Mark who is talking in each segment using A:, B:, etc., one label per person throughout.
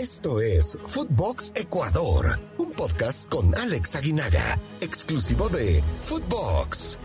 A: Esto es Footbox Ecuador, un podcast con Alex Aguinaga, exclusivo de Footbox.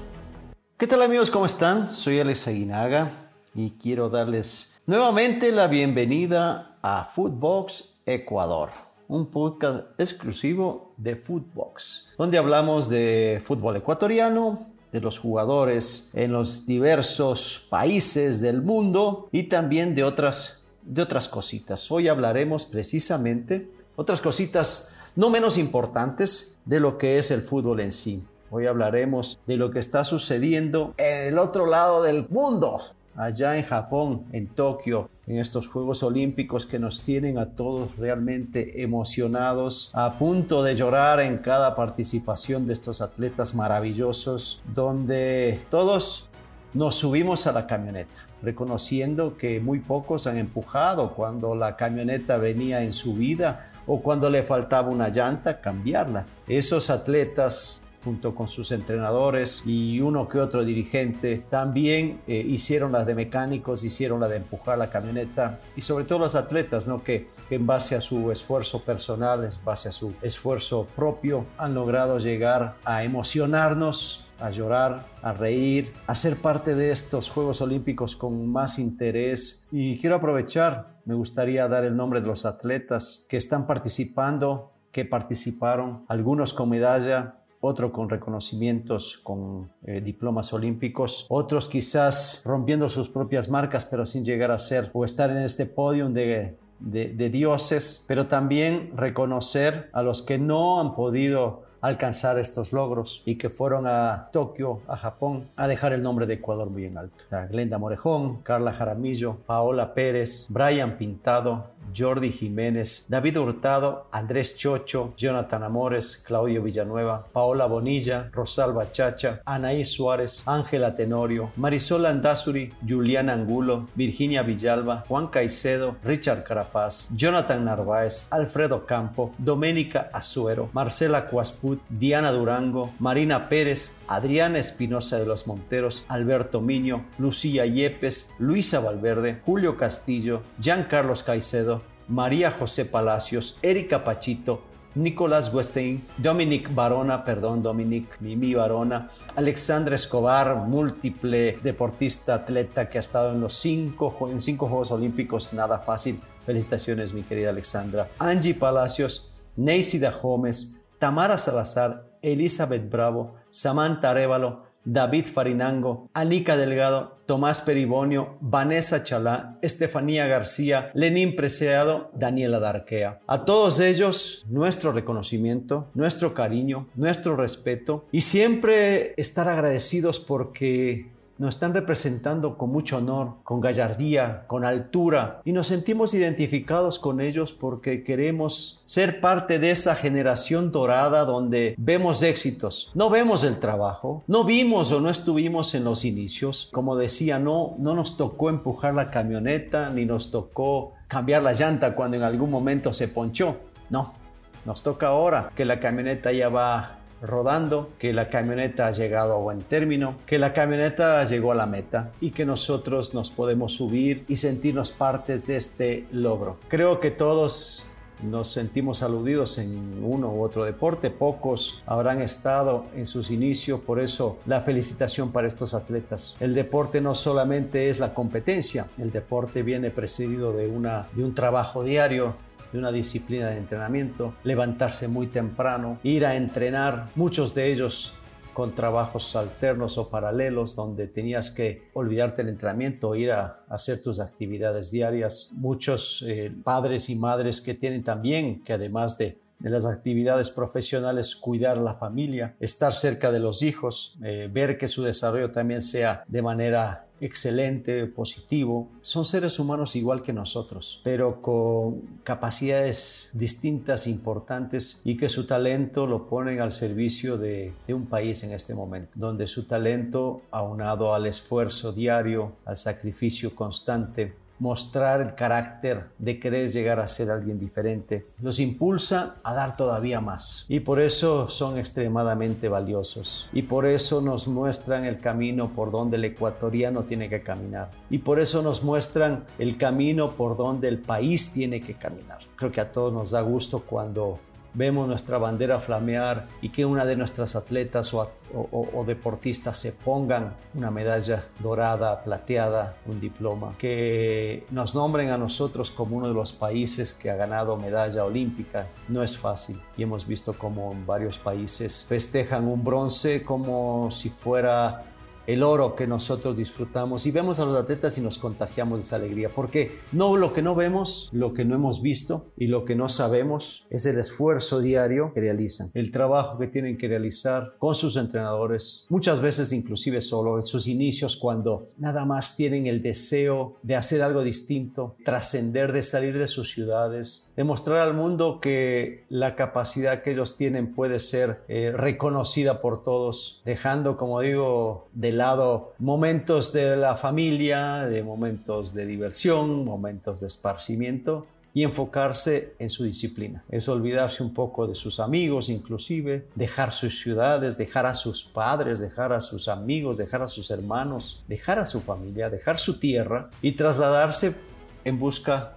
B: ¿Qué tal amigos? ¿Cómo están? Soy Alex Aguinaga y quiero darles nuevamente la bienvenida a Footbox Ecuador, un podcast exclusivo de Footbox, donde hablamos de fútbol ecuatoriano, de los jugadores en los diversos países del mundo y también de otras, de otras cositas. Hoy hablaremos precisamente otras cositas no menos importantes de lo que es el fútbol en sí. Hoy hablaremos de lo que está sucediendo en el otro lado del mundo, allá en Japón, en Tokio, en estos Juegos Olímpicos que nos tienen a todos realmente emocionados, a punto de llorar en cada participación de estos atletas maravillosos, donde todos nos subimos a la camioneta, reconociendo que muy pocos han empujado cuando la camioneta venía en subida o cuando le faltaba una llanta, cambiarla. Esos atletas junto con sus entrenadores y uno que otro dirigente, también eh, hicieron las de mecánicos, hicieron la de empujar la camioneta y sobre todo los atletas, ¿no? Que, que en base a su esfuerzo personal, en base a su esfuerzo propio, han logrado llegar a emocionarnos a llorar, a reír, a ser parte de estos Juegos Olímpicos con más interés. Y quiero aprovechar, me gustaría dar el nombre de los atletas que están participando, que participaron, algunos con medalla, otro con reconocimientos, con eh, diplomas olímpicos, otros quizás rompiendo sus propias marcas, pero sin llegar a ser o estar en este podio de, de dioses, pero también reconocer a los que no han podido alcanzar estos logros y que fueron a Tokio, a Japón, a dejar el nombre de Ecuador muy en alto. Glenda Morejón, Carla Jaramillo, Paola Pérez, Brian Pintado, Jordi Jiménez, David Hurtado, Andrés Chocho, Jonathan Amores, Claudio Villanueva, Paola Bonilla, Rosalba Chacha, Anaí Suárez, Ángela Tenorio, Marisol Andazuri, Juliana Angulo, Virginia Villalba, Juan Caicedo, Richard Carapaz, Jonathan Narváez, Alfredo Campo, Doménica Azuero, Marcela Cuasput, Diana Durango, Marina Pérez, Adriana Espinosa de los Monteros, Alberto Miño, Lucía Yepes, Luisa Valverde, Julio Castillo, Carlos Caicedo, María José Palacios, Erika Pachito, Nicolás Westein, Dominic Barona, perdón, Dominic Mimi Barona, Alexandra Escobar, múltiple deportista, atleta que ha estado en los cinco, en cinco Juegos Olímpicos, nada fácil. Felicitaciones, mi querida Alexandra. Angie Palacios, Neisida Gómez, Tamara Salazar, Elizabeth Bravo, Samantha Arevalo, David Farinango, Anika Delgado, Tomás Peribonio, Vanessa Chalá, Estefanía García, Lenín Preciado, Daniela Darquea. A todos ellos, nuestro reconocimiento, nuestro cariño, nuestro respeto y siempre estar agradecidos porque nos están representando con mucho honor, con gallardía, con altura y nos sentimos identificados con ellos porque queremos ser parte de esa generación dorada donde vemos éxitos, no vemos el trabajo, no vimos o no estuvimos en los inicios, como decía, no, no nos tocó empujar la camioneta ni nos tocó cambiar la llanta cuando en algún momento se ponchó, no, nos toca ahora que la camioneta ya va rodando, que la camioneta ha llegado a buen término, que la camioneta llegó a la meta y que nosotros nos podemos subir y sentirnos partes de este logro. Creo que todos nos sentimos aludidos en uno u otro deporte, pocos habrán estado en sus inicios, por eso la felicitación para estos atletas. El deporte no solamente es la competencia, el deporte viene precedido de, una, de un trabajo diario, de una disciplina de entrenamiento, levantarse muy temprano, ir a entrenar, muchos de ellos con trabajos alternos o paralelos donde tenías que olvidarte del entrenamiento ir a hacer tus actividades diarias. Muchos eh, padres y madres que tienen también que además de de las actividades profesionales, cuidar la familia, estar cerca de los hijos, eh, ver que su desarrollo también sea de manera excelente, positivo. Son seres humanos igual que nosotros, pero con capacidades distintas, importantes y que su talento lo ponen al servicio de, de un país en este momento, donde su talento, aunado al esfuerzo diario, al sacrificio constante, mostrar el carácter de querer llegar a ser alguien diferente, los impulsa a dar todavía más. Y por eso son extremadamente valiosos. Y por eso nos muestran el camino por donde el ecuatoriano tiene que caminar. Y por eso nos muestran el camino por donde el país tiene que caminar. Creo que a todos nos da gusto cuando vemos nuestra bandera flamear y que una de nuestras atletas o, deportistas se pongan una medalla dorada, plateada, un diploma, que nos nombren a nosotros como uno de los países que ha ganado medalla olímpica, no es fácil. Y hemos visto como en varios países festejan un bronce como si fuera el oro que nosotros disfrutamos y vemos a los atletas y nos contagiamos de esa alegría, porque no lo que no vemos, lo que no hemos visto y lo que no sabemos es el esfuerzo diario que realizan, el trabajo que tienen que realizar con sus entrenadores, muchas veces inclusive solo en sus inicios cuando nada más tienen el deseo de hacer algo distinto, trascender, de salir de sus ciudades, demostrar al mundo que la capacidad que ellos tienen puede ser eh, reconocida por todos, dejando, como digo, de lado momentos de la familia, de momentos de diversión, momentos de esparcimiento y enfocarse en su disciplina. Es olvidarse un poco de sus amigos, inclusive, dejar sus ciudades, dejar a sus padres, dejar a sus amigos, dejar a sus hermanos, dejar a su familia, dejar su tierra y trasladarse en busca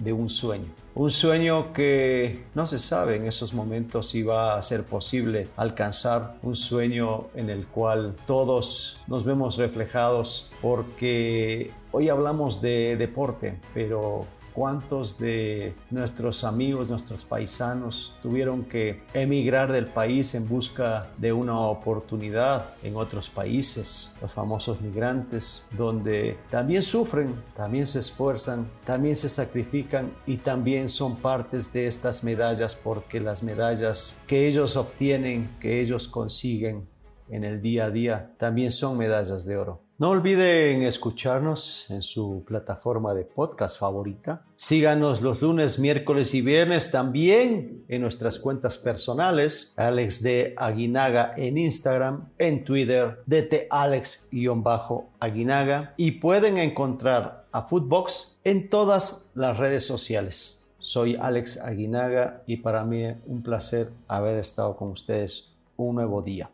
B: de un sueño. Un sueño que no se sabe en esos momentos si va a ser posible alcanzar, un sueño en el cual todos nos vemos reflejados porque hoy hablamos de deporte, pero cuántos de nuestros amigos, nuestros paisanos tuvieron que emigrar del país en busca de una oportunidad en otros países, los famosos migrantes, donde también sufren, también se esfuerzan, también se sacrifican y también son partes de estas medallas porque las medallas que ellos obtienen, que ellos consiguen en el día a día, también son medallas de oro. No olviden escucharnos en su plataforma de podcast favorita. Síganos los lunes, miércoles y viernes también en nuestras cuentas personales. Alex de Aguinaga en Instagram, en Twitter, DT Alex-Aguinaga. Y pueden encontrar a Footbox en todas las redes sociales. Soy Alex Aguinaga y para mí un placer haber estado con ustedes un nuevo día.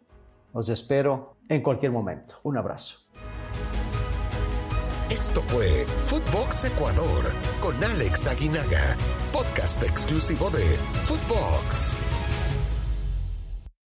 B: Los espero en cualquier momento. Un abrazo.
A: Esto fue Footbox Ecuador con Alex Aguinaga, podcast exclusivo de Footbox.